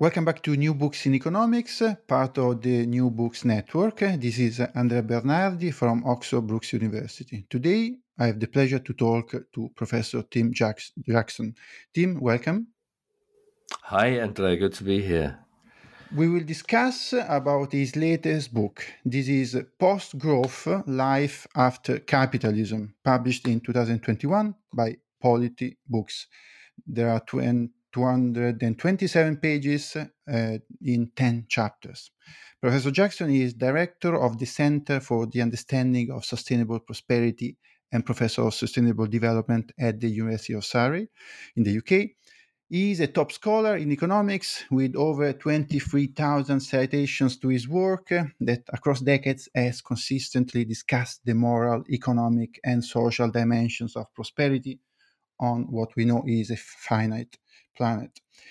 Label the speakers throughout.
Speaker 1: Welcome back to New Books in Economics, part of the New Books Network. This is Andrea Bernardi from Oxford Brookes University. Today, I have the pleasure to talk to Professor Tim Jackson. Tim, welcome.
Speaker 2: Hi, Andrea. Good to be here.
Speaker 1: We will discuss about his latest book. This is Post Growth Life After Capitalism, published in 2021 by Polity Books. There are 20 227 pages uh, in 10 chapters. Professor Jackson is director of the Center for the Understanding of Sustainable Prosperity and professor of sustainable development at the University of Surrey in the UK. He is a top scholar in economics with over 23,000 citations to his work that across decades has consistently discussed the moral, economic, and social dimensions of prosperity on what we know is a finite planet.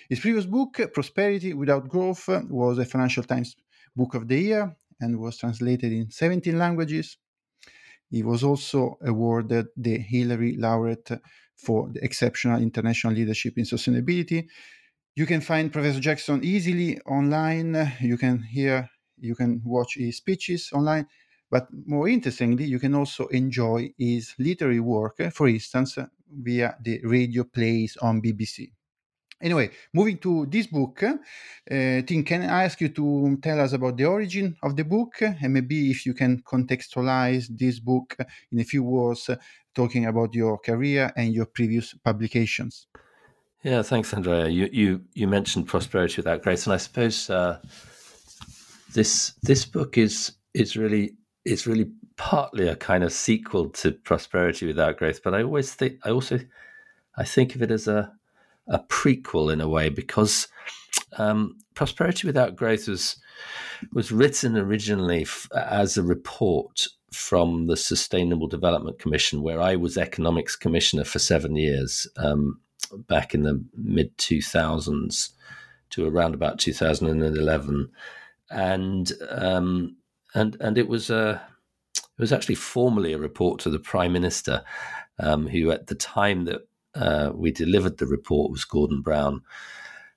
Speaker 1: His previous book, Prosperity Without Growth, was a Financial Times Book of the Year and was translated in 17 languages. He was also awarded the Hillary Laureate for the exceptional international leadership in sustainability. You can find Professor Jackson easily online. You can hear, you can watch his speeches online. But more interestingly, you can also enjoy his literary work, for instance, via the radio plays on BBC. Anyway, moving to this book, uh, Tim, can I ask you to tell us about the origin of the book and maybe if you can contextualize this book in a few words, uh, talking about your career and your previous publications?
Speaker 2: Yeah, thanks, Andrea. You you you mentioned prosperity without growth, and I suppose uh, this this book is is really it's really partly a kind of sequel to prosperity without growth. But I always think I also I think of it as a a prequel in a way because um, Prosperity Without Growth was was written originally f- as a report from the Sustainable Development Commission, where I was economics commissioner for seven years um, back in the mid two thousands to around about two thousand and eleven, and um, and and it was a it was actually formally a report to the Prime Minister, um, who at the time that uh, we delivered the report was Gordon Brown,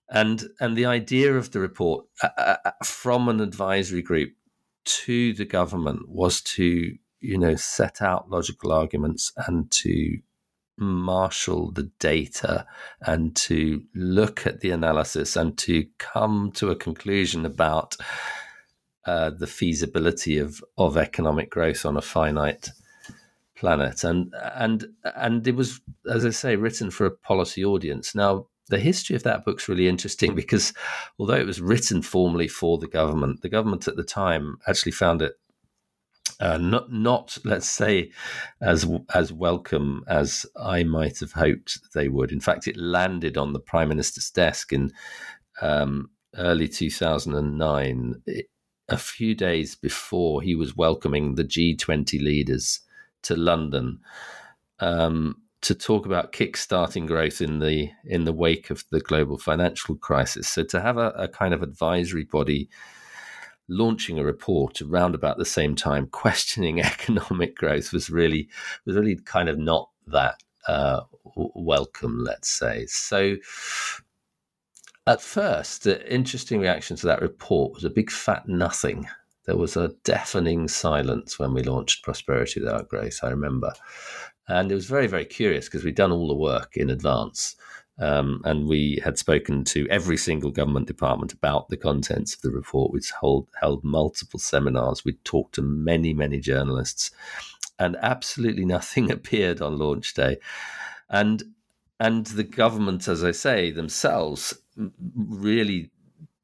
Speaker 2: and and the idea of the report uh, uh, uh, from an advisory group to the government was to you know set out logical arguments and to marshal the data and to look at the analysis and to come to a conclusion about uh, the feasibility of of economic growth on a finite planet, and and and it was, as I say, written for a policy audience. Now, the history of that book's really interesting because although it was written formally for the government, the government at the time actually found it uh, not not let's say as as welcome as I might have hoped they would. In fact, it landed on the prime minister's desk in um, early 2009, a few days before he was welcoming the G20 leaders to London um, to talk about kickstarting growth in the in the wake of the global financial crisis. So to have a, a kind of advisory body launching a report around about the same time questioning economic growth was really was really kind of not that uh, welcome, let's say. So at first, the interesting reaction to that report was a big fat nothing there was a deafening silence when we launched Prosperity Without Growth, I remember. And it was very, very curious because we'd done all the work in advance. Um, and we had spoken to every single government department about the contents of the report. We'd hold, held multiple seminars. We'd talked to many, many journalists, and absolutely nothing appeared on launch day. And and the government, as I say, themselves really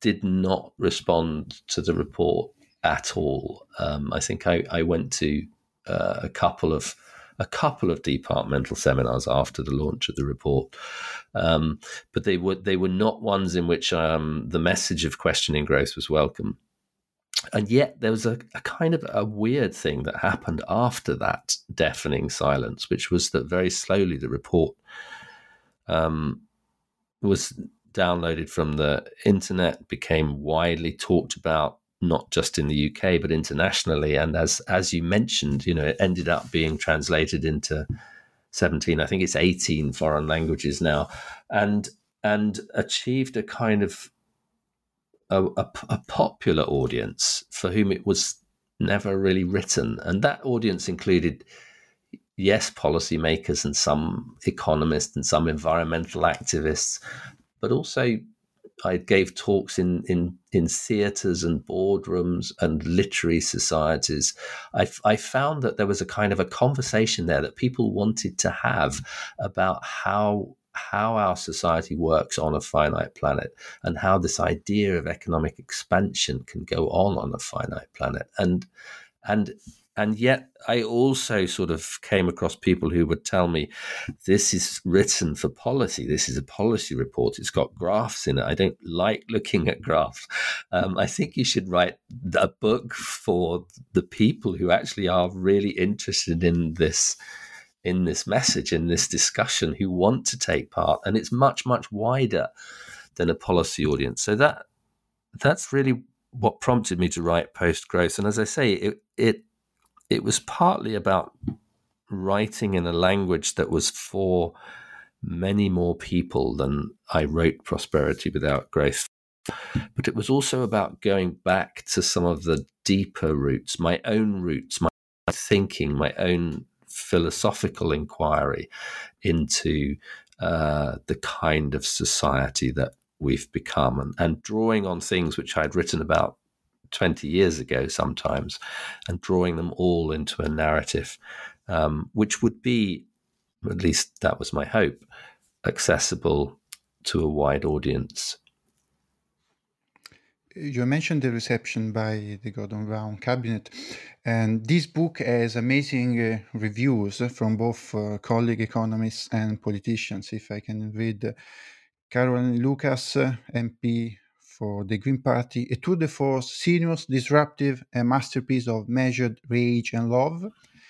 Speaker 2: did not respond to the report at all. Um, I think I, I went to uh, a couple of a couple of departmental seminars after the launch of the report, um, but they were they were not ones in which um, the message of questioning growth was welcome. And yet, there was a, a kind of a weird thing that happened after that deafening silence, which was that very slowly the report um, was downloaded from the internet, became widely talked about, not just in the UK but internationally. And as as you mentioned, you know, it ended up being translated into seventeen, I think it's eighteen foreign languages now, and and achieved a kind of a, a, a popular audience for whom it was never really written, and that audience included yes, policymakers and some economists and some environmental activists, but also I gave talks in in in theatres and boardrooms and literary societies. I, I found that there was a kind of a conversation there that people wanted to have about how how our society works on a finite planet and how this idea of economic expansion can go on on a finite planet and and and yet I also sort of came across people who would tell me, this is written for policy. This is a policy report. It's got graphs in it. I don't like looking at graphs. Um, I think you should write a book for the people who actually are really interested in this in this message, in this discussion, who want to take part. And it's much, much wider than a policy audience. So that that's really what prompted me to write post growth. And as I say, it it it was partly about writing in a language that was for many more people than I wrote Prosperity Without Growth. But it was also about going back to some of the deeper roots, my own roots, my thinking, my own philosophical inquiry into uh, the kind of society that we've become and, and drawing on things which I'd written about 20 years ago sometimes and drawing them all into a narrative um, which would be at least that was my hope accessible to a wide audience
Speaker 1: you mentioned the reception by the Gordon Brown cabinet, and this book has amazing uh, reviews from both uh, colleague economists and politicians. If I can read, uh, Caroline Lucas, MP for the Green Party, a tour de force, serious, disruptive, a masterpiece of measured rage and love.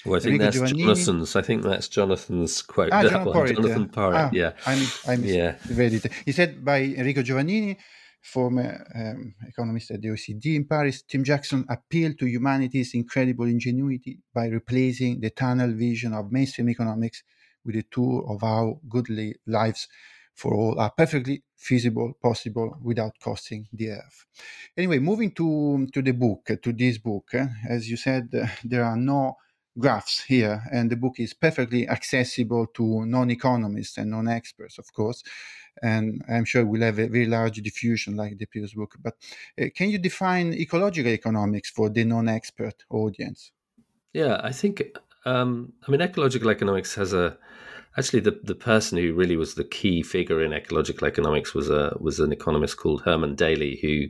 Speaker 2: Well, I think Enrico that's Giovannini. Jonathan's. I think that's Jonathan's quote.
Speaker 1: Ah, Jonathan Porritt.
Speaker 2: Jonathan Porritt, ah, yeah.
Speaker 1: I, mis- I yeah. it. He said by Enrico Giovannini, former um, economist at the OECD in Paris, Tim Jackson appealed to humanity's incredible ingenuity by replacing the tunnel vision of mainstream economics with a tour of how goodly lives for all are perfectly feasible, possible without costing the earth. Anyway, moving to, to the book, to this book, eh, as you said, there are no graphs here, and the book is perfectly accessible to non economists and non experts, of course. And I'm sure we'll have a very large diffusion like the previous book. But uh, can you define ecological economics for the non expert audience?
Speaker 2: Yeah, I think, um, I mean, ecological economics has a Actually, the, the person who really was the key figure in ecological economics was a was an economist called Herman Daly, who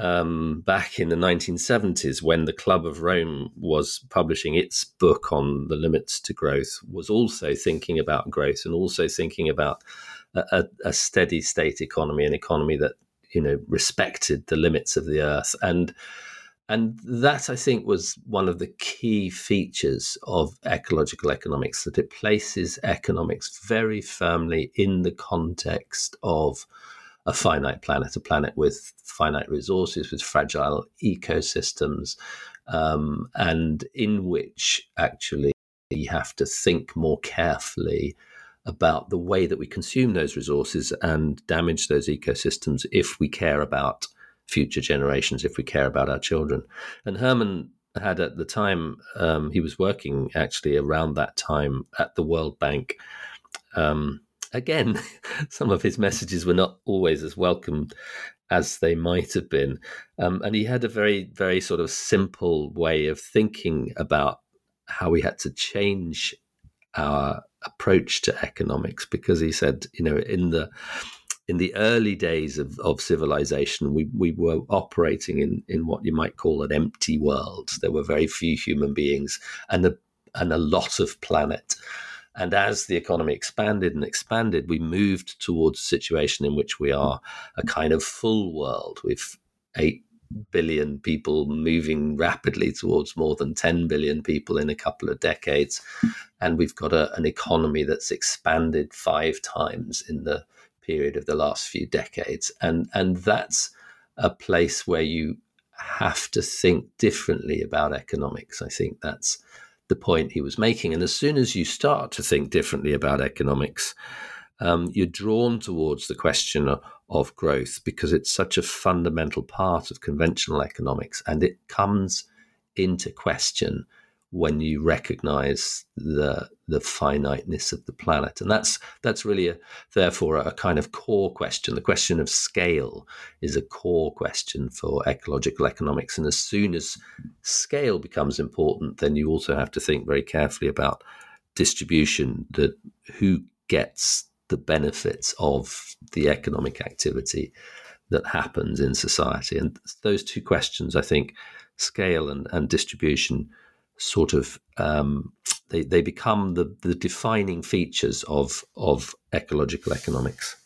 Speaker 2: um, back in the 1970s, when the Club of Rome was publishing its book on the limits to growth, was also thinking about growth and also thinking about a, a steady state economy, an economy that you know respected the limits of the earth. And and that, I think, was one of the key features of ecological economics that it places economics very firmly in the context of a finite planet, a planet with finite resources, with fragile ecosystems, um, and in which actually you have to think more carefully about the way that we consume those resources and damage those ecosystems if we care about future generations if we care about our children. And Herman had at the time, um, he was working actually around that time at the World Bank. Um, again, some of his messages were not always as welcomed as they might have been. Um, and he had a very, very sort of simple way of thinking about how we had to change our approach to economics because he said, you know, in the in the early days of, of civilization, we, we were operating in, in what you might call an empty world. There were very few human beings, and the and a lot of planet. And as the economy expanded and expanded, we moved towards a situation in which we are a kind of full world with eight billion people moving rapidly towards more than 10 billion people in a couple of decades. And we've got a, an economy that's expanded five times in the period of the last few decades. And, and that's a place where you have to think differently about economics. I think that's the point he was making. And as soon as you start to think differently about economics, um, you're drawn towards the question of, of growth because it's such a fundamental part of conventional economics and it comes into question when you recognize the the finiteness of the planet. And that's that's really a, therefore a kind of core question. The question of scale is a core question for ecological economics. And as soon as scale becomes important then you also have to think very carefully about distribution that who gets the benefits of the economic activity that happens in society. And those two questions, I think, scale and, and distribution, sort of um, they, they become the, the defining features of of ecological economics.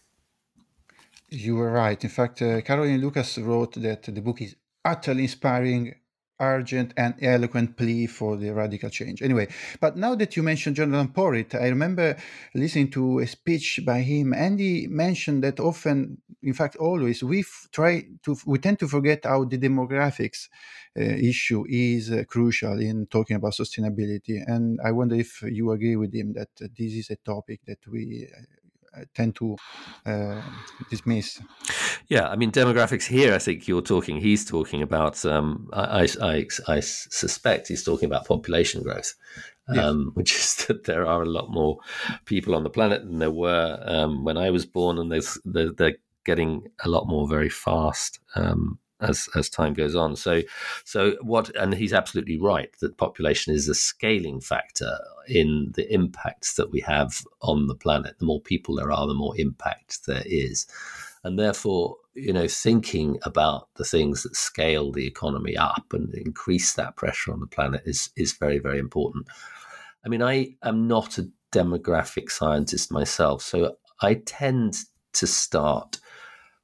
Speaker 1: You were right. In fact, uh, Caroline Lucas wrote that the book is utterly inspiring urgent and eloquent plea for the radical change. Anyway, but now that you mentioned Jonathan Porritt, I remember listening to a speech by him, and he mentioned that often, in fact, always we f- try to we tend to forget how the demographics uh, issue is uh, crucial in talking about sustainability. And I wonder if you agree with him that this is a topic that we tend to uh, dismiss.
Speaker 2: Yeah, I mean, demographics here, I think you're talking, he's talking about, um, I, I, I, suspect he's talking about population growth, um, which is that there are a lot more people on the planet than there were um, when I was born, and there's, they're, they're, getting a lot more very fast. Um, as as time goes on. So so what and he's absolutely right that population is a scaling factor in the impacts that we have on the planet. The more people there are, the more impact there is. And therefore, you know, thinking about the things that scale the economy up and increase that pressure on the planet is is very, very important. I mean, I am not a demographic scientist myself, so I tend to start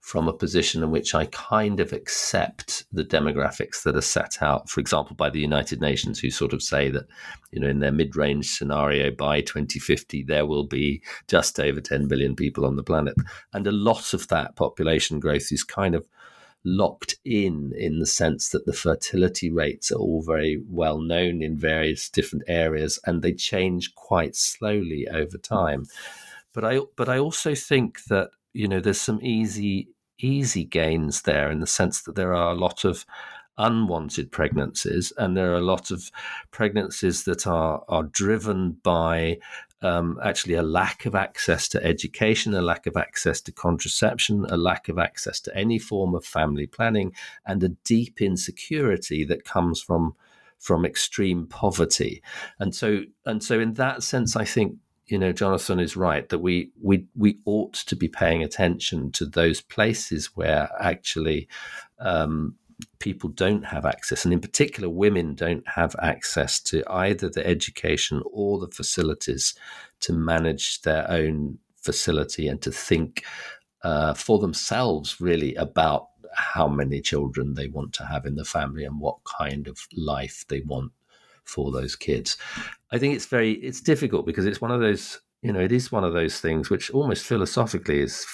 Speaker 2: from a position in which I kind of accept the demographics that are set out, for example, by the United Nations, who sort of say that, you know, in their mid range scenario by 2050, there will be just over 10 billion people on the planet. And a lot of that population growth is kind of locked in in the sense that the fertility rates are all very well known in various different areas and they change quite slowly over time. But I but I also think that you know there's some easy easy gains there in the sense that there are a lot of unwanted pregnancies and there are a lot of pregnancies that are are driven by um, actually a lack of access to education, a lack of access to contraception, a lack of access to any form of family planning, and a deep insecurity that comes from from extreme poverty. And so and so in that sense, I think you know, Jonathan is right that we we we ought to be paying attention to those places where actually um, people don't have access, and in particular, women don't have access to either the education or the facilities to manage their own facility and to think uh, for themselves really about how many children they want to have in the family and what kind of life they want for those kids. I think it's very it's difficult because it's one of those you know it is one of those things which almost philosophically is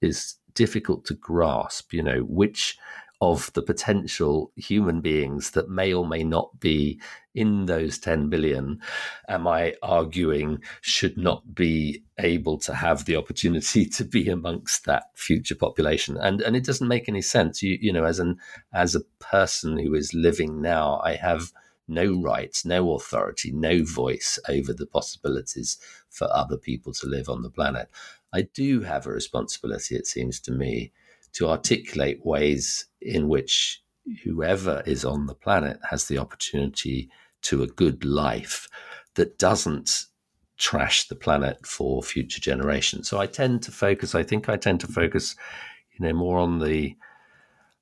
Speaker 2: is difficult to grasp. You know which of the potential human beings that may or may not be in those 10 billion am I arguing should not be able to have the opportunity to be amongst that future population and and it doesn't make any sense you you know as an as a person who is living now I have no rights, no authority, no voice over the possibilities for other people to live on the planet. I do have a responsibility, it seems to me, to articulate ways in which whoever is on the planet has the opportunity to a good life that doesn't trash the planet for future generations. So I tend to focus, I think I tend to focus, you know, more on the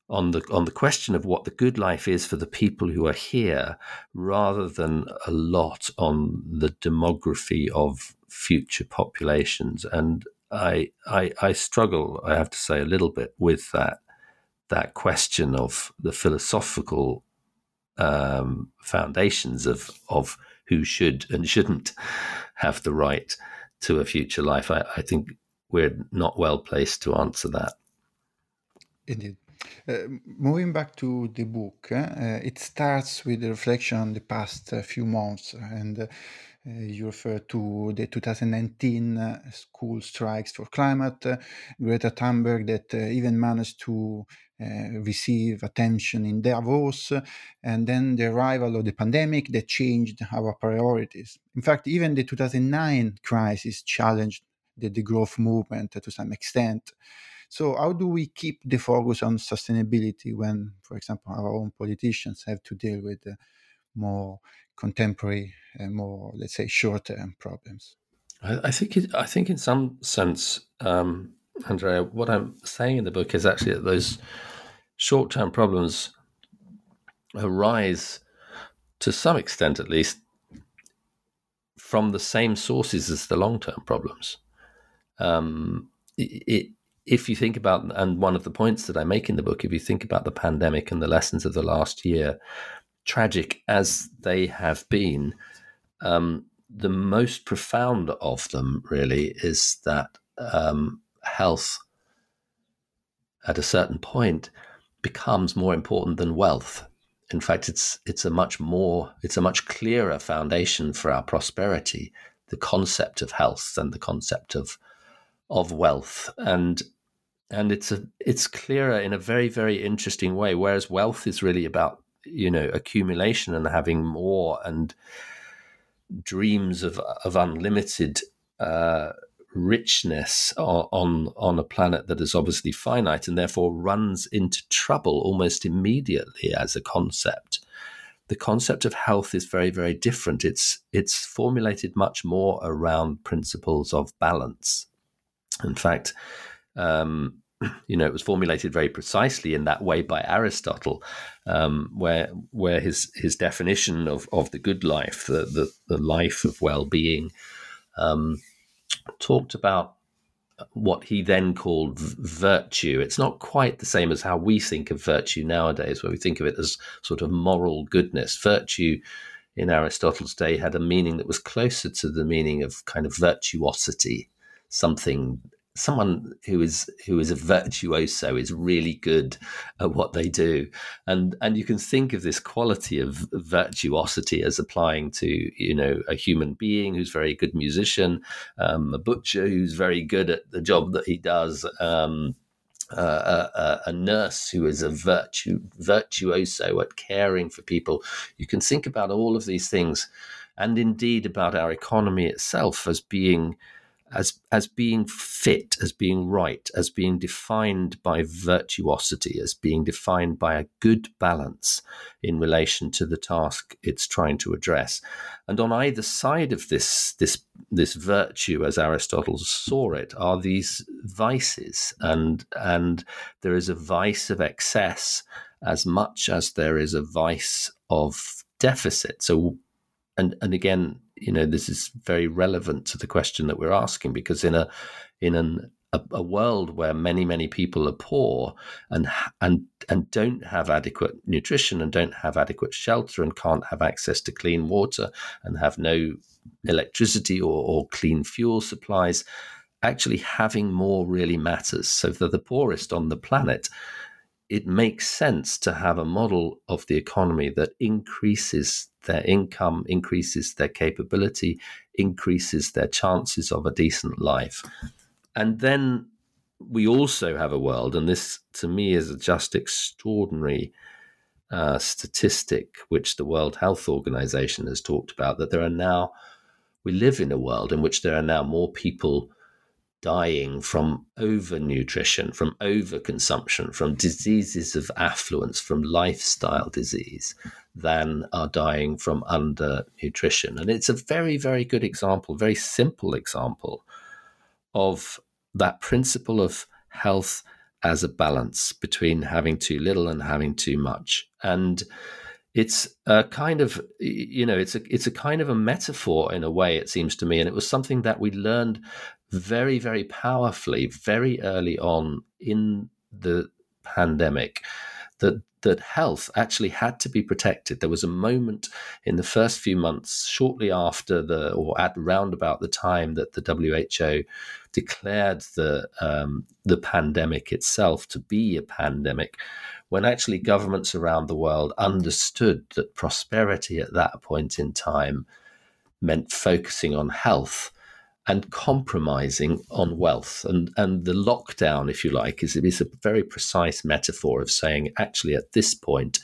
Speaker 2: on the on the question of what the good life is for the people who are here, rather than a lot on the demography of future populations. And I I, I struggle, I have to say, a little bit with that that question of the philosophical um, foundations of of who should and shouldn't have the right to a future life. I, I think we're not well placed to answer that.
Speaker 1: Indeed. Uh, moving back to the book, uh, it starts with a reflection on the past uh, few months, and uh, you refer to the 2019 uh, school strikes for climate, Greta Thunberg that even managed to receive attention in Davos, and then the arrival of the pandemic that changed our priorities. In fact, even the 2009 crisis challenged the, the growth movement to some extent. So, how do we keep the focus on sustainability when, for example, our own politicians have to deal with uh, more contemporary, uh, more let's say short-term problems?
Speaker 2: I, I think it, I think in some sense, um, Andrea, what I'm saying in the book is actually that those short-term problems arise to some extent, at least, from the same sources as the long-term problems. Um, it, if you think about, and one of the points that I make in the book, if you think about the pandemic and the lessons of the last year, tragic as they have been, um, the most profound of them really is that um, health at a certain point becomes more important than wealth. In fact, it's it's a much more it's a much clearer foundation for our prosperity, the concept of health than the concept of of wealth. And and it's a it's clearer in a very very interesting way whereas wealth is really about you know accumulation and having more and dreams of of unlimited uh, richness on, on a planet that is obviously finite and therefore runs into trouble almost immediately as a concept. The concept of health is very very different. It's it's formulated much more around principles of balance. In fact um, you know, it was formulated very precisely in that way by Aristotle, um, where where his his definition of, of the good life, the the, the life of well being, um, talked about what he then called virtue. It's not quite the same as how we think of virtue nowadays, where we think of it as sort of moral goodness. Virtue in Aristotle's day had a meaning that was closer to the meaning of kind of virtuosity, something someone who is who is a virtuoso is really good at what they do. And and you can think of this quality of virtuosity as applying to you know a human being who's very good musician um, a butcher who's very good at the job that he does um, uh, a, a, nurse who is a virtue virtuoso at caring for people. You can think about all of these things and indeed about our economy itself as being as as being fit, as being right, as being defined by virtuosity, as being defined by a good balance in relation to the task it's trying to address. And on either side of this this this virtue, as Aristotle saw it, are these vices, and and there is a vice of excess as much as there is a vice of deficit. So and and again you know this is very relevant to the question that we're asking because in a in an a, a, world where many many people are poor and and and don't have adequate nutrition and don't have adequate shelter and can't have access to clean water and have no electricity or, or clean fuel supplies actually having more really matters. So for the poorest on the planet it makes sense to have a model of the economy that increases their income, increases their capability, increases their chances of a decent life. And then we also have a world, and this to me is a just extraordinary uh, statistic, which the World Health Organization has talked about, that there are now, we live in a world in which there are now more people dying from overnutrition, from overconsumption, from diseases of affluence, from lifestyle disease, than are dying from undernutrition. And it's a very, very good example, very simple example of that principle of health as a balance between having too little and having too much. And it's a kind of you know it's a it's a kind of a metaphor in a way it seems to me and it was something that we learned very very powerfully very early on in the pandemic that that health actually had to be protected. There was a moment in the first few months, shortly after the or at round about the time that the WHO declared the um, the pandemic itself to be a pandemic, when actually governments around the world understood that prosperity at that point in time meant focusing on health and compromising on wealth. And, and the lockdown, if you like, is, is a very precise metaphor of saying, actually, at this point,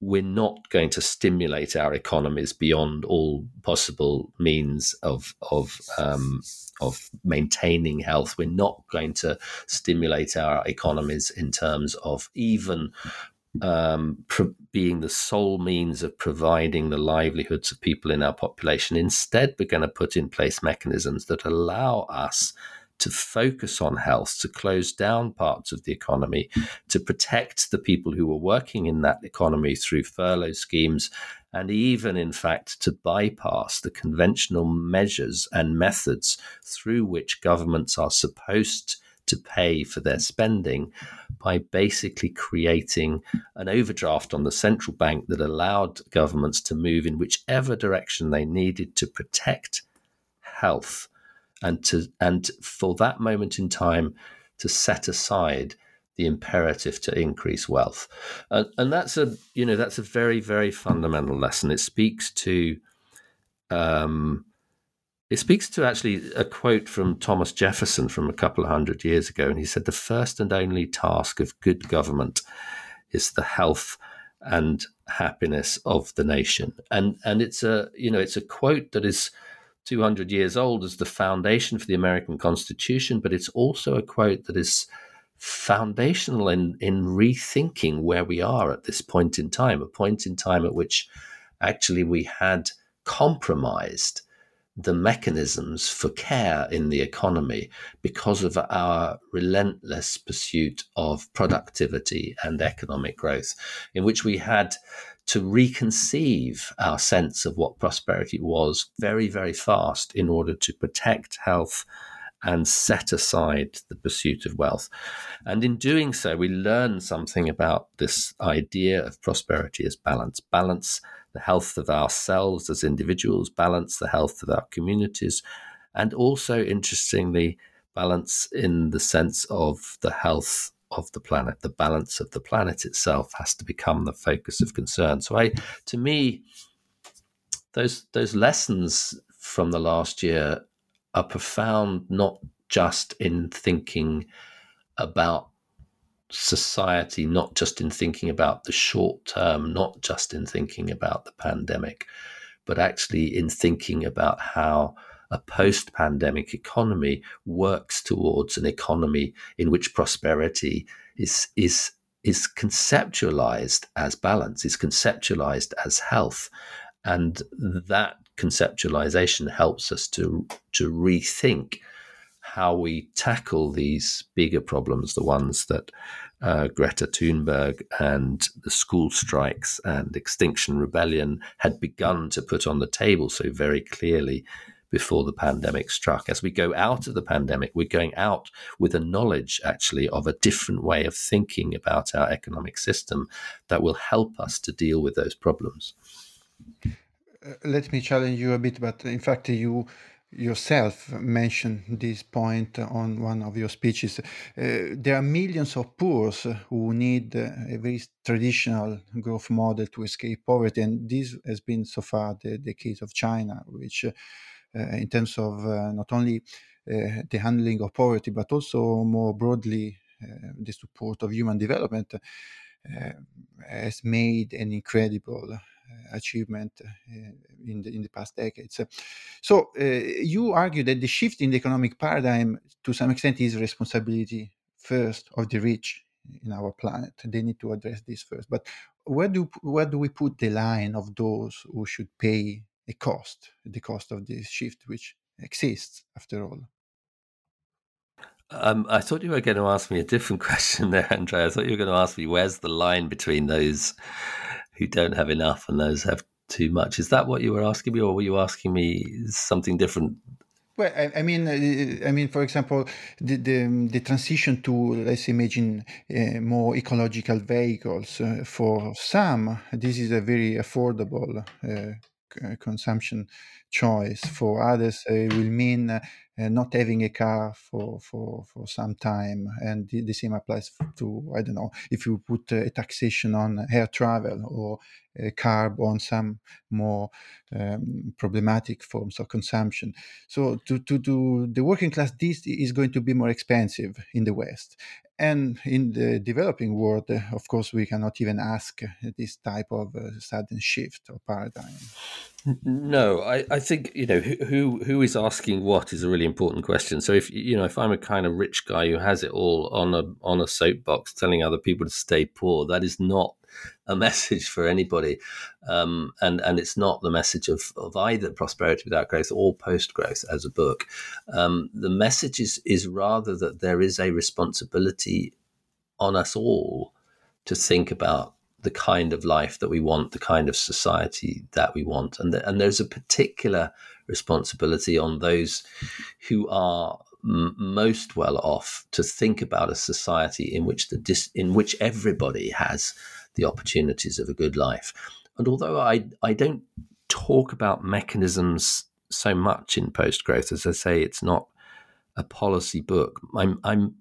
Speaker 2: we're not going to stimulate our economies beyond all possible means of of um, of maintaining health. We're not going to stimulate our economies in terms of even um, pro- being the sole means of providing the livelihoods of people in our population. Instead, we're going to put in place mechanisms that allow us to focus on health, to close down parts of the economy, to protect the people who are working in that economy through furlough schemes, and even, in fact, to bypass the conventional measures and methods through which governments are supposed to pay for their spending by basically creating an overdraft on the central bank that allowed governments to move in whichever direction they needed to protect health and to and for that moment in time to set aside the imperative to increase wealth. And, and that's a you know that's a very very fundamental lesson. It speaks to um, it speaks to actually a quote from Thomas Jefferson from a couple of hundred years ago. And he said, The first and only task of good government is the health and happiness of the nation. And and it's a you know it's a quote that is 200 years old as the foundation for the American Constitution, but it's also a quote that is foundational in in rethinking where we are at this point in time, a point in time at which actually we had compromised the mechanisms for care in the economy because of our relentless pursuit of productivity and economic growth, in which we had to reconceive our sense of what prosperity was very, very fast in order to protect health and set aside the pursuit of wealth. And in doing so, we learn something about this idea of prosperity as balance. Balance the health of ourselves as individuals, balance the health of our communities, and also, interestingly, balance in the sense of the health of the planet. The balance of the planet itself has to become the focus of concern. So, I, to me, those those lessons from the last year are profound, not just in thinking about society, not just in thinking about the short term, not just in thinking about the pandemic, but actually in thinking about how a post pandemic economy works towards an economy in which prosperity is, is, is conceptualized as balance, is conceptualized as health. And that conceptualization helps us to, to rethink how we tackle these bigger problems, the ones that uh, Greta Thunberg and the school strikes and Extinction Rebellion had begun to put on the table so very clearly before the pandemic struck. As we go out of the pandemic, we're going out with a knowledge actually of a different way of thinking about our economic system that will help us to deal with those problems.
Speaker 1: Uh, let me challenge you a bit, but in fact, you yourself mentioned this point on one of your speeches. Uh, there are millions of poor who need a very traditional growth model to escape poverty, and this has been so far the, the case of China, which, uh, in terms of uh, not only uh, the handling of poverty, but also more broadly uh, the support of human development, uh, has made an incredible achievement in the in the past decades. So you argue that the shift in the economic paradigm, to some extent, is responsibility first of the rich in our planet. They need to address this first. But where do where do we put the line of those who should pay a cost, the cost of this shift, which exists after all?
Speaker 2: Um, I thought you were going to ask me a different question there, Andrea. I thought you were going to ask me where's the line between those who don't have enough and those have too much. Is that what you were asking me, or were you asking me something different?
Speaker 1: Well, I, I mean, uh, I mean, for example, the the, the transition to let's imagine uh, more ecological vehicles uh, for some. This is a very affordable uh, consumption choice. For others, it will mean uh, not having a car for, for, for some time. And the, the, same applies to, I don't know, if you put a taxation on air travel or a carb on some more um, problematic forms of consumption. So to, to, to the working class, this is going to be more expensive in the West. And in the developing world, uh, of course, we cannot even ask this type of uh, sudden shift or paradigm.
Speaker 2: No, I, I think you know who who is asking what is a really important question. So if you know if I'm a kind of rich guy who has it all on a on a soapbox telling other people to stay poor, that is not a message for anybody, um, and and it's not the message of, of either prosperity without growth or post growth as a book. Um, the message is is rather that there is a responsibility on us all to think about the kind of life that we want, the kind of society that we want, and and there's a particular responsibility on those who are most well off to think about a society in which the dis- in which everybody has the opportunities of a good life. And although I I don't talk about mechanisms so much in post growth, as I say, it's not a policy book. I'm I'm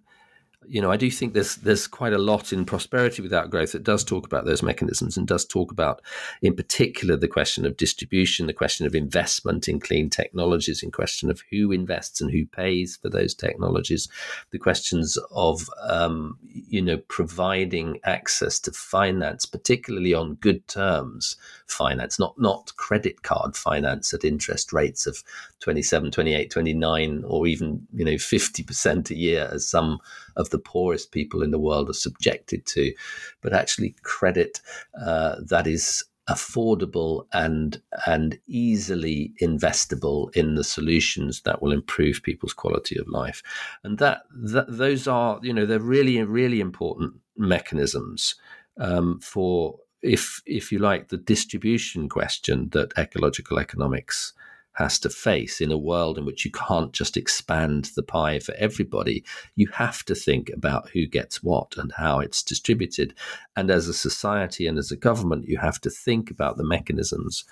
Speaker 2: you know, I do think there's there's quite a lot in prosperity without growth that does talk about those mechanisms and does talk about, in particular, the question of distribution, the question of investment in clean technologies, in question of who invests and who pays for those technologies, the questions of um, you know providing access to finance, particularly on good terms, finance, not not credit card finance at interest rates of 27, 28, 29, or even you know 50 percent a year, as some of the poorest people in the world are subjected to, but actually credit uh, that is affordable and and easily investable in the solutions that will improve people's quality of life. And that, that those are you know they're really really important mechanisms um, for if if you like the distribution question that ecological economics has to face in a world in which you can't just expand the pie for everybody. You have to think about who gets what and how it's distributed. And as a society and as a government, you have to think about the mechanisms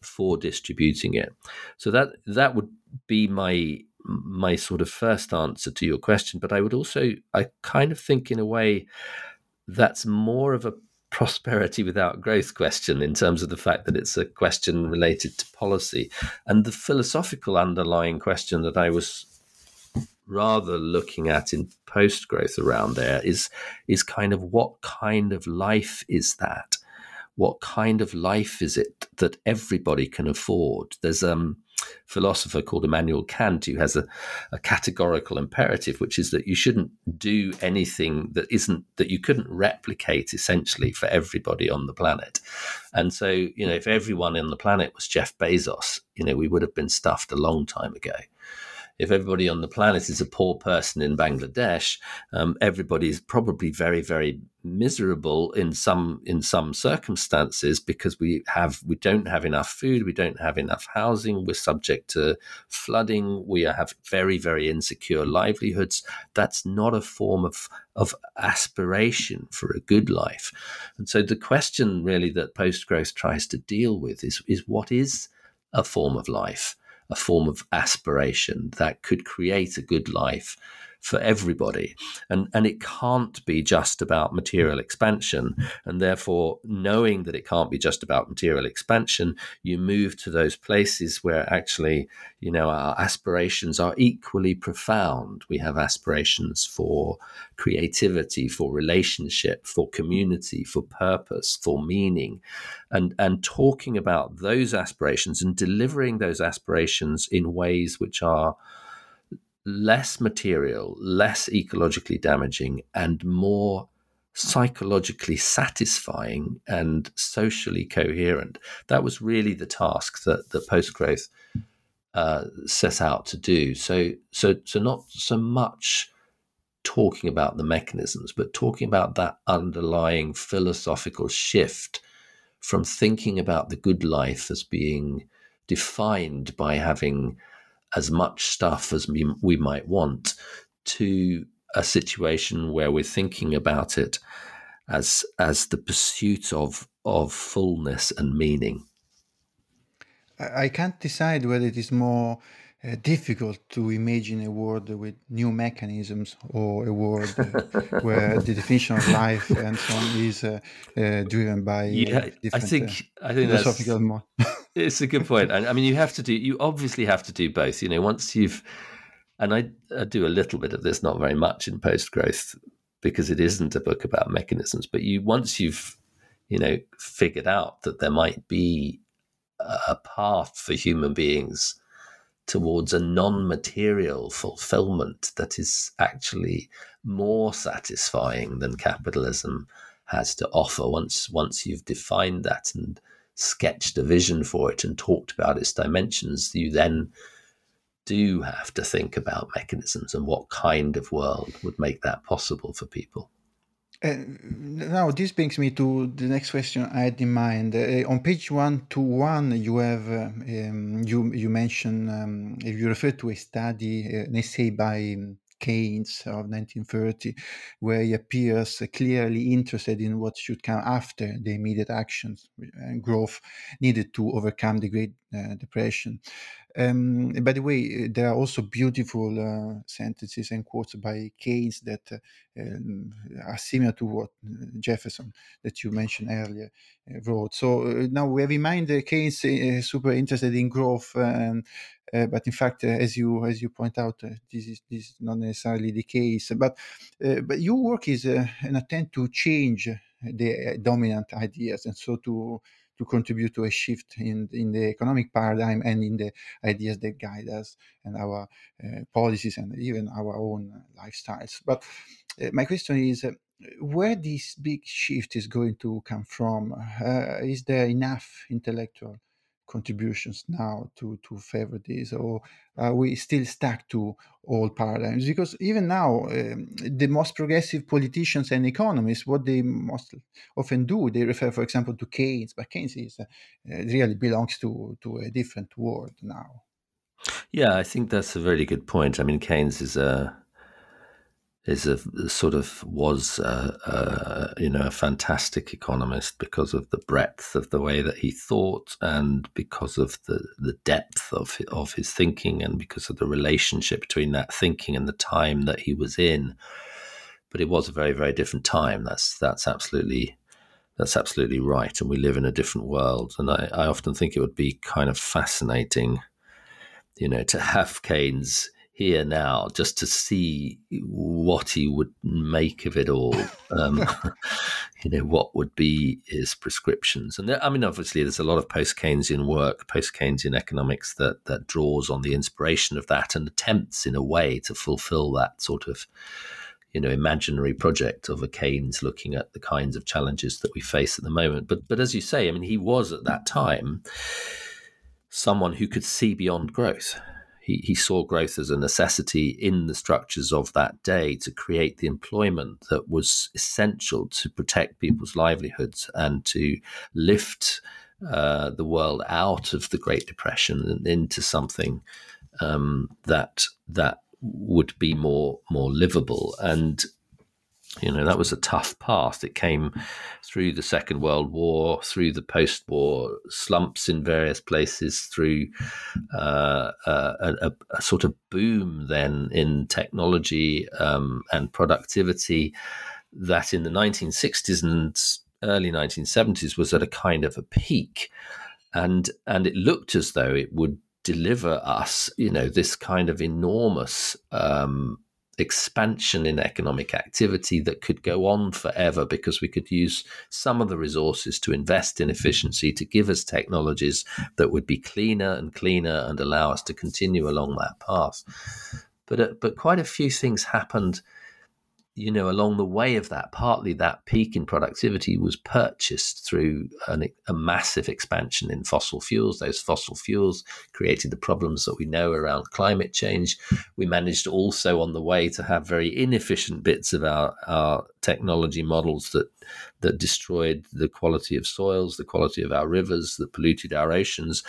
Speaker 2: for distributing it. So that that would be my my sort of first answer to your question. But I would also I kind of think in a way that's more of a prosperity without growth question in terms of the fact that it's a question related to policy. And the philosophical underlying question that I was rather looking at in post growth around there is is kind of what kind of life is that? What kind of life is it that everybody can afford? There's um philosopher called Immanuel Kant who has a, a, categorical imperative, which is that you shouldn't do anything that isn't that you couldn't replicate essentially for everybody on the planet. And so, you know, if everyone on the planet was Jeff Bezos, you know, we would have been stuffed a long time ago if everybody on the planet is a poor person in Bangladesh, um, everybody is probably very, very miserable in some in some circumstances because we have we don't have enough food, we don't have enough housing, we're subject to flooding, we have very, very insecure livelihoods. That's not a form of of aspiration for a good life. And so the question really that post growth tries to deal with is is what is a form of life? A form of aspiration that could create a good life for everybody. And, and it can't be just about material expansion. And therefore, knowing that it can't be just about material expansion, you move to those places where actually, you know, our aspirations are equally profound. We have aspirations for creativity, for relationship, for community, for purpose, for meaning. And, and talking about those aspirations and delivering those aspirations in ways which are less material, less ecologically damaging, and more psychologically satisfying and socially coherent. That was really the task that the post growth uh, set out to do. So, so, so not so much talking about the mechanisms, but talking about that underlying philosophical shift from thinking about the good life as being defined by having as much stuff as we, we might want to a situation where we're thinking about it as as the pursuit of of fullness and meaning.
Speaker 1: I can't decide whether it is more uh, difficult to imagine a world with new mechanisms or a world uh, where the definition of life and so on is uh, uh driven by
Speaker 2: yeah, I think uh, I think philosophical more. it's a good point. I, mean, you have to do. You obviously have to do both. You know, once you've and I, I do a little bit of this, not very much in post growth because it isn't a book about mechanisms. But you once you've you know figured out that there might be a path for human beings towards a non-material fulfillment that is actually more satisfying than capitalism has to offer once once you've defined that and sketched a vision for it and talked about its dimensions you then do have to think about mechanisms and what kind of world would make that possible for people
Speaker 1: now this brings me to the next question I had in mind. Uh, on page one to one, you have uh, um, you you mention um, you refer to a study, uh, an essay by um, Keynes of 1930, where he appears clearly interested in what should come after the immediate actions and growth needed to overcome the Great uh, Depression. Um, by the way, there are also beautiful uh, sentences and quotes by Keynes that uh, um, are similar to what uh, Jefferson, that you mentioned earlier, uh, wrote. So uh, now we have in mind that Keynes is super interested in growth, and, but in fact, as you as you point out, this is this is not necessarily the case. But but your work is an attempt to change the dominant ideas, and so to to contribute to a shift in, in the economic paradigm and in the ideas that guide us and our uh, policies and even our own lifestyles. But uh, my question is, uh, where this big shift is going to come from? Uh, is there enough intellectual contributions now to to favor this, or are we still stuck to old paradigms? Because even now, um, the most progressive politicians and economists, what they most often do, they refer, for example, to Keynes, but Keynes is uh, really belongs to to a different world now.
Speaker 2: Yeah, I think that's a very good point. I mean, Keynes is a is a sort of was a, a, you know a fantastic economist because of the breadth of the way that he thought and because of the the depth of of his thinking and because of the relationship between that thinking and the time that he was in. But it was a very very different time. That's that's absolutely that's absolutely right. And we live in a different world. And I, I often think it would be kind of fascinating you know to have Keynes here now just to see what he would make of it all. Um, you know, what would be his prescriptions? And there, I mean, obviously, there's a lot of post Keynesian work, post Keynesian economics that that draws on the inspiration of that and attempts, in a way, to fulfill that sort of you know imaginary project of a Keynes looking at the kinds of challenges that we face at the moment. But but as you say, I mean, he was at that time someone who could see beyond growth he, he saw growth as a necessity in the structures of that day to create the employment that was essential to protect people's livelihoods and to lift uh, the world out of the Great Depression and into something um, that that would be more more livable. And you know that was a tough path. It came through the second world war through the post-war slumps in various places through uh, uh, a, a, sort of boom then in technology um, and productivity that in the 1960s and early 1970s was at a kind of a peak. And and it looked as though it would deliver us you know this kind of enormous um, expansion in economic activity that could go on forever because we could use some of the resources to invest in efficiency to give us technologies that would be cleaner and cleaner and allow us to continue along that path. But uh, but quite a few things happened you know, along the way of that, partly that peak in productivity was purchased through an, a massive expansion in fossil fuels. Those fossil fuels created the problems that we know around climate change. We managed also on the way to have very inefficient bits of our, our technology models that that destroyed the quality of soils, the quality of our rivers, that polluted our oceans,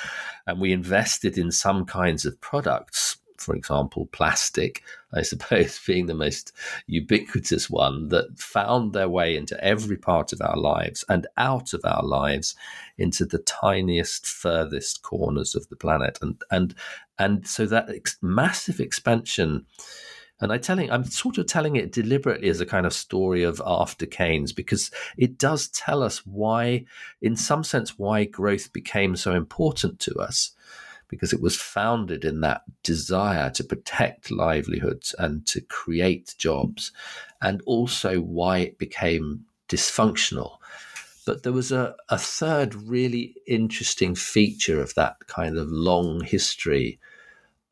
Speaker 2: and we invested in some kinds of products for example, plastic, I suppose, being the most ubiquitous one that found their way into every part of our lives and out of our lives into the tiniest, furthest corners of the planet. And and and so that ex- massive expansion. And I telling, I'm sort of telling it deliberately as a kind of story of after Keynes because it does tell us why, in some sense, why growth became so important to us because it was founded in that desire to protect livelihoods and to create jobs, and also why it became dysfunctional. But there was a, a third really interesting feature of that kind of long history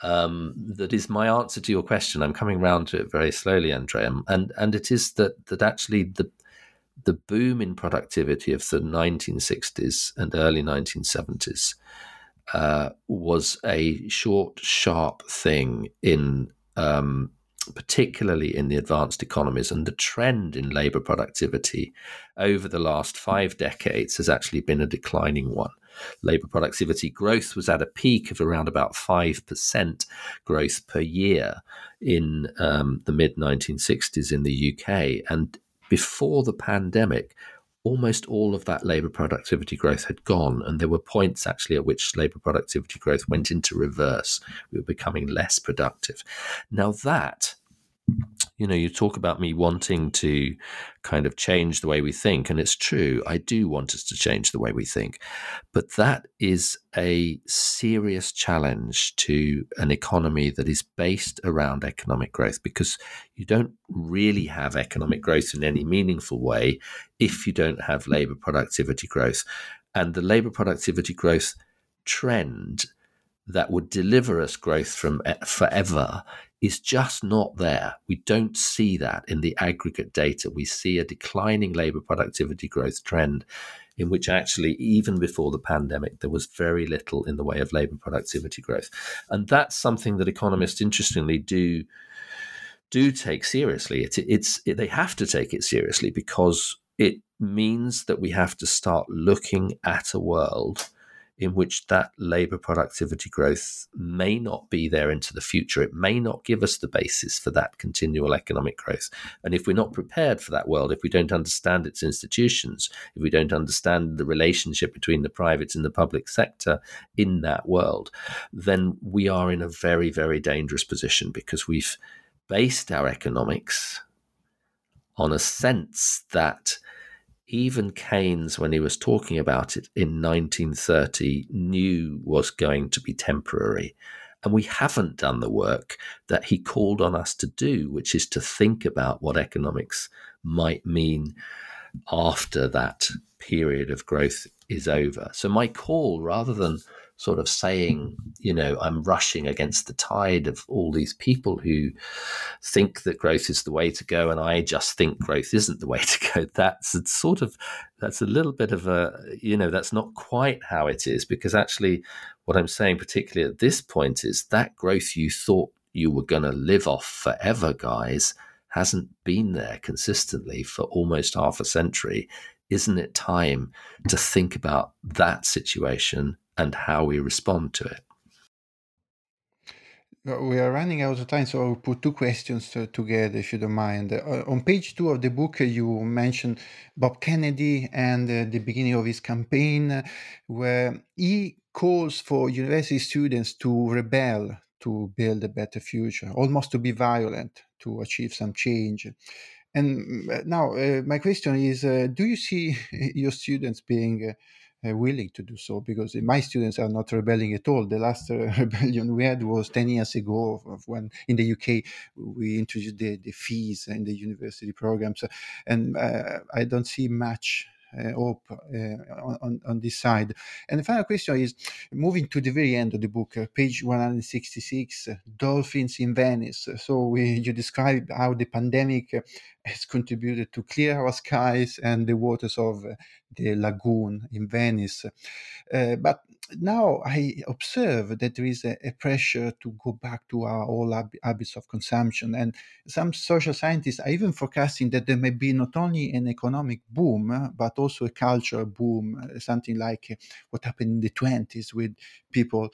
Speaker 2: um, that is my answer to your question. I'm coming round to it very slowly, Andrea, and and it is that that actually the the boom in productivity of the 1960s and early 1970s uh, was a short, sharp thing in um, particularly in the advanced economies. And the trend in labor productivity over the last five decades has actually been a declining one. Labor productivity growth was at a peak of around about 5% growth per year in um, the mid 1960s in the UK. And before the pandemic, almost all of that labour productivity growth had gone. And there were points actually at which labour productivity growth went into reverse. We were becoming less productive. Now, that you know, you talk about me wanting to kind of change the way we think, and it's true. I do want us to change the way we think, but that is a serious challenge to an economy that is based around economic growth because you don't really have economic growth in any meaningful way if you don't have labor productivity growth. And the labor productivity growth trend that would deliver us growth from forever is just not there. We don't see that in the aggregate data. We see a declining labor productivity growth trend in which actually, even before the pandemic, there was very little in the way of labor productivity growth. And that's something that economists, interestingly, do do take seriously. It, it's it, they have to take it seriously because it means that we have to start looking at a world in which that labor productivity growth may not be there into the future. It may not give us the basis for that continual economic growth. And if we're not prepared for that world, if we don't understand its institutions, if we don't understand the relationship between the private and the public sector in that world, then we are in a very, very dangerous position because we've based our economics on a sense that even Keynes, when he was talking about it in 1930, knew was going to be temporary. And we haven't done the work that he called on us to do, which is to think about what economics might mean after that period of growth is over. So, my call, rather than sort of saying, you know, I'm rushing against the tide of all these people who think that growth is the way to go, and I just think growth isn't the way to go. That's sort of that's a little bit of a, you know, that's not quite how it is because actually, what I'm saying, particularly at this point, is that growth you thought you were going to live off forever, guys, hasn't been there consistently for almost half a century. Isn't it time to think about that situation and how we respond to it.
Speaker 1: We are running out of time, so I'll put two questions together, if you don't mind. Uh, on page two of the book, you mentioned Bob Kennedy and uh, the beginning of his campaign, where he calls for university students to rebel to build a better future, almost to be violent to achieve some change. And uh, now, uh, my question is uh, Do you see your students being uh, willing to do so because my students are not rebelling at all. The last uh, rebellion we had was 10 years ago when in the UK we introduced the, the fees in the university programs. And uh, I don't see much hope uh, on, on this side. And the final question is moving to the very end of the book, uh, page 166, dolphins in Venice. So we, you describe how the pandemic has contributed to clear our skies and the waters of the lagoon in Venice. Uh, but now I observe that there is a, a, pressure to go back to our old habits of consumption. And some social scientists are even forecasting that there may be not only an economic boom, but also a cultural boom, uh, something like uh, what happened in the 20s with people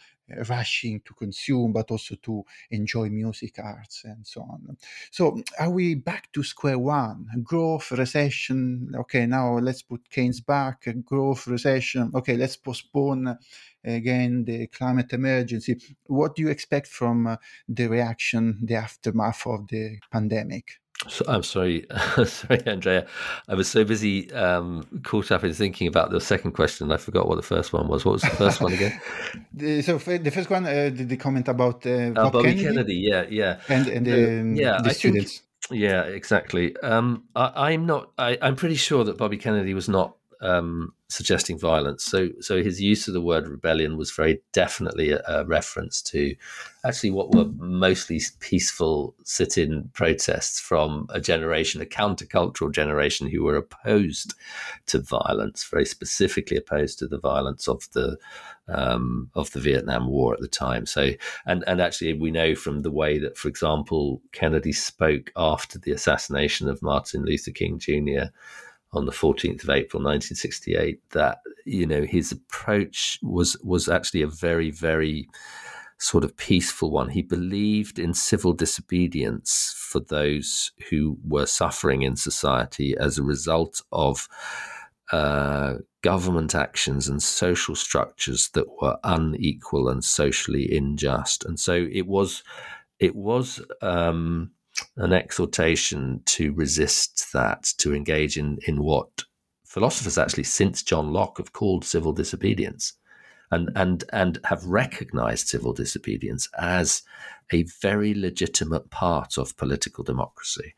Speaker 1: rushing to consume, but also to enjoy music, arts, and so on. So, are we back to square one? Growth, recession. Okay, now let's put Keynes back. Growth, recession. Okay, let's postpone again the climate emergency. What do you expect from uh, the reaction, the aftermath of the pandemic?
Speaker 2: So, I'm sorry, sorry, Andrea. I was so busy um, caught up in thinking about the second question, I forgot what the first one was. What was the first one again?
Speaker 1: the, so the first one, uh, the, the, comment about uh,
Speaker 2: Bob Bobby Kennedy? Kennedy? yeah, yeah,
Speaker 1: and and um, yeah, the I students.
Speaker 2: Think, yeah, exactly. Um, I, am not. I, I'm pretty sure that Bobby Kennedy was not um, suggesting violence. So, so his use of the word rebellion was very definitely a, a reference to actually what were mostly peaceful sit-in protests from a generation, a countercultural generation, who were opposed to violence, very specifically opposed to the violence of the um, of the Vietnam War at the time. So, and and actually, we know from the way that, for example, Kennedy spoke after the assassination of Martin Luther King Jr on the 14th of April 1968 that you know his approach was was actually a very very sort of peaceful one. He believed in civil disobedience for those who were suffering in society as a result of uh, government actions and social structures that were unequal and socially unjust. And so it was it was um, an exhortation to resist that, to engage in, in what philosophers actually since John Locke have called civil disobedience and, and, and have recognized civil disobedience as a very legitimate part of political democracy.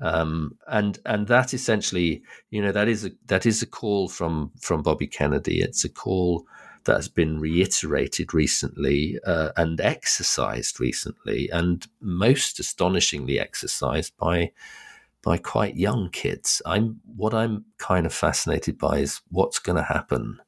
Speaker 2: Um, and and that essentially, you know, that is a that is a call from from Bobby Kennedy. It's a call that has been reiterated recently uh, and exercised recently, and most astonishingly exercised by by quite young kids. I'm what I'm kind of fascinated by is what's going to happen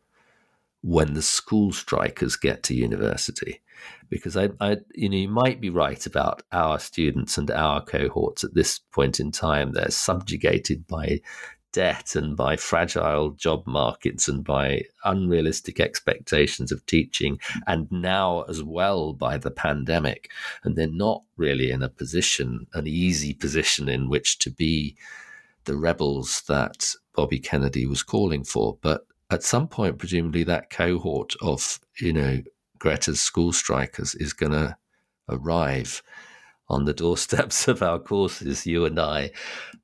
Speaker 2: when the school strikers get to university, because I, I, you know, you might be right about our students and our cohorts at this point in time. They're subjugated by debt and by fragile job markets and by unrealistic expectations of teaching, and now as well by the pandemic. And they're not really in a position, an easy position in which to be the rebels that Bobby Kennedy was calling for. But at some point, presumably, that cohort of, you know, Greta's school strikers is going to arrive on the doorsteps of our courses, you and I.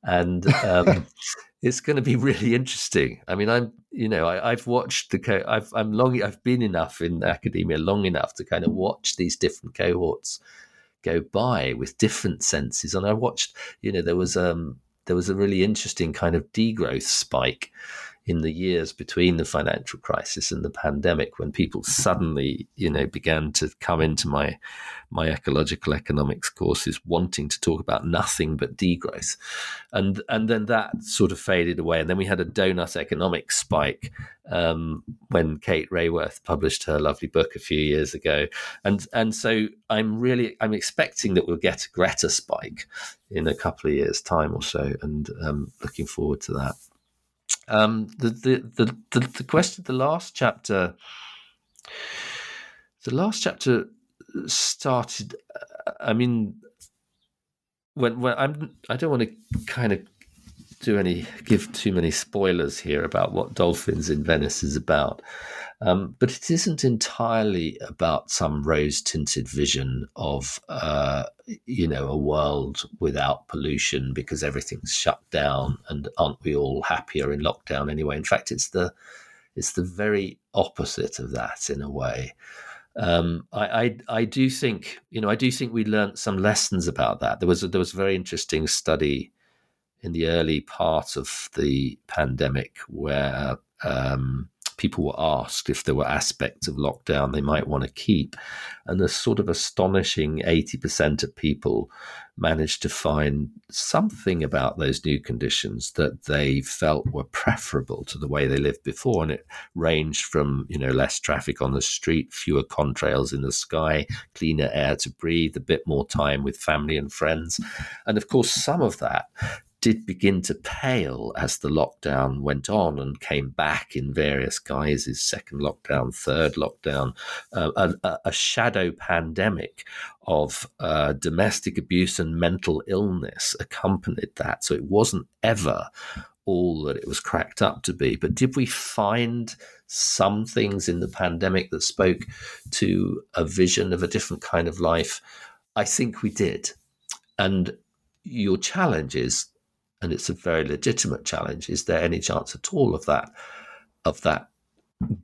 Speaker 2: And um, it's going to be really interesting. I mean, I'm, you know, I, have watched the, co- I've, I'm long, I've been enough in academia long enough to kind of watch these different cohorts go by with different senses. And I watched, you know, there was, um, there was a really interesting kind of degrowth spike in the years between the financial crisis and the pandemic when people suddenly you know began to come into my my ecological economics courses wanting to talk about nothing but degrowth. And and then that sort of faded away. And then we had a donut economic spike um, when Kate Raworth published her lovely book a few years ago. And and so I'm really I'm expecting that we'll get a Greta spike in a couple of years time or so and um, looking forward to that um, the, the, the, the, the question, the last chapter, the last chapter started. I mean, when when I'm, I don't want to kind of do any give too many spoilers here about what Dolphins in Venice is about. Um, but it isn't entirely about some rose tinted vision of, uh, you know, a world without pollution because everything's shut down and aren't we all happier in lockdown anyway? In fact, it's the it's the very opposite of that in a way. Um, I, I, I do think you know I do think we learned some lessons about that. There was a, there was a very interesting study in the early part of the pandemic where um, people were asked if there were aspects of lockdown they might want to keep. And a sort of astonishing 80% of people managed to find something about those new conditions that they felt were preferable to the way they lived before. And it ranged from, you know, less traffic on the street, fewer contrails in the sky, cleaner air to breathe, a bit more time with family and friends. And of course, some of that did begin to pale as the lockdown went on and came back in various guises second lockdown, third lockdown, uh, a, a, shadow pandemic of uh, domestic abuse and mental illness accompanied that. So it wasn't ever all that it was cracked up to be. But did we find some things in the pandemic that spoke to a vision of a different kind of life? I think we did. And your challenge is and it's a very legitimate challenge. Is there any chance at all of that of that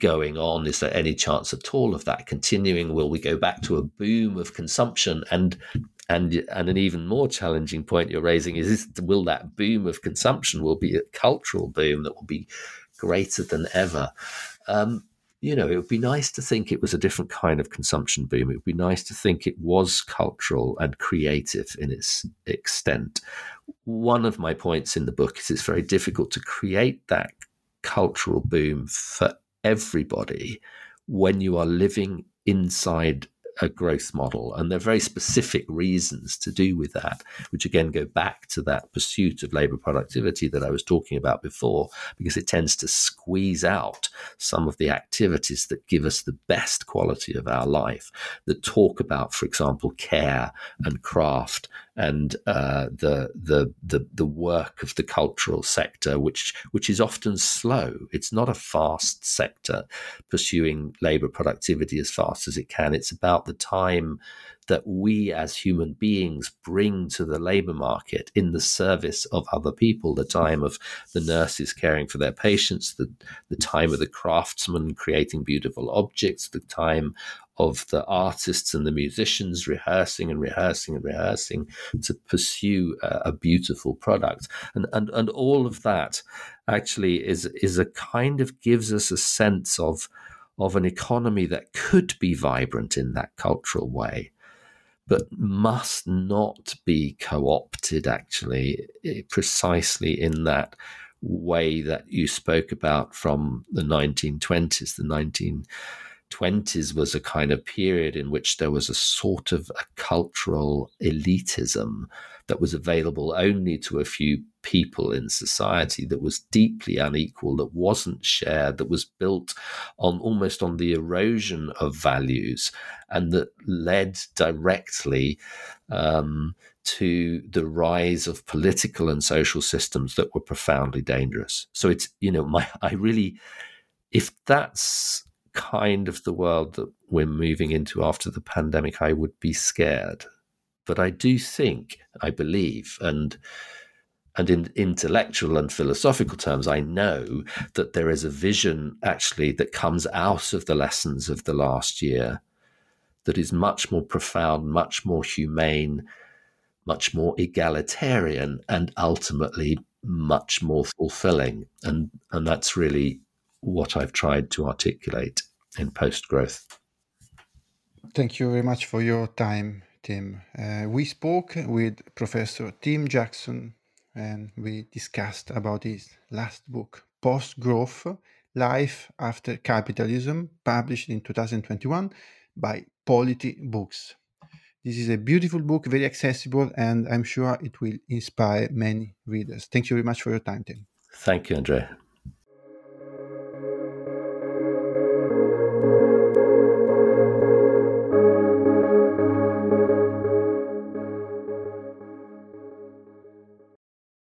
Speaker 2: going on? Is there any chance at all of that continuing? Will we go back to a boom of consumption? And and and an even more challenging point you're raising is, is will that boom of consumption will be a cultural boom that will be greater than ever? Um, you know, it would be nice to think it was a different kind of consumption boom. It would be nice to think it was cultural and creative in its extent. One of my points in the book is it's very difficult to create that cultural boom for everybody when you are living inside a growth model. And there are very specific reasons to do with that, which again go back to that pursuit of labor productivity that I was talking about before, because it tends to squeeze out some of the activities that give us the best quality of our life, that talk about, for example, care and craft and uh, the, the the the work of the cultural sector, which which is often slow. It's not a fast sector pursuing labour productivity as fast as it can. It's about the time that we as human beings bring to the labour market in the service of other people. The time of the nurses caring for their patients, the the time of the craftsmen creating beautiful objects, the time of the artists and the musicians rehearsing and rehearsing and rehearsing to pursue a, a, beautiful product. And, and and all of that actually is is a kind of gives us a sense of of an economy that could be vibrant in that cultural way but must not be co-opted actually eh, precisely in that way that you spoke about from the 1920s the 19 20s was a kind of period in which there was a sort of a cultural elitism that was available only to a few people in society that was deeply unequal that wasn't shared that was built on almost on the erosion of values and that led directly um, to the rise of political and social systems that were profoundly dangerous. So it's you know my i really if that's kind of the world that we're moving into after the pandemic, I would be scared. But I do think, I believe, and and in intellectual and philosophical terms, I know that there is a vision actually that comes out of the lessons of the last year that is much more profound, much more humane, much more egalitarian, and ultimately much more fulfilling. And and that's really what I've tried to articulate in post growth.
Speaker 1: Thank you very much for your time, Tim. Uh, we spoke with Professor Tim Jackson and we discussed about his last book, Post Growth Life After Capitalism, published in 2021 by Polity Books. This is a beautiful book, very accessible, and I'm sure it will inspire many readers. Thank you very much for your time, Tim.
Speaker 2: Thank you, Andrea.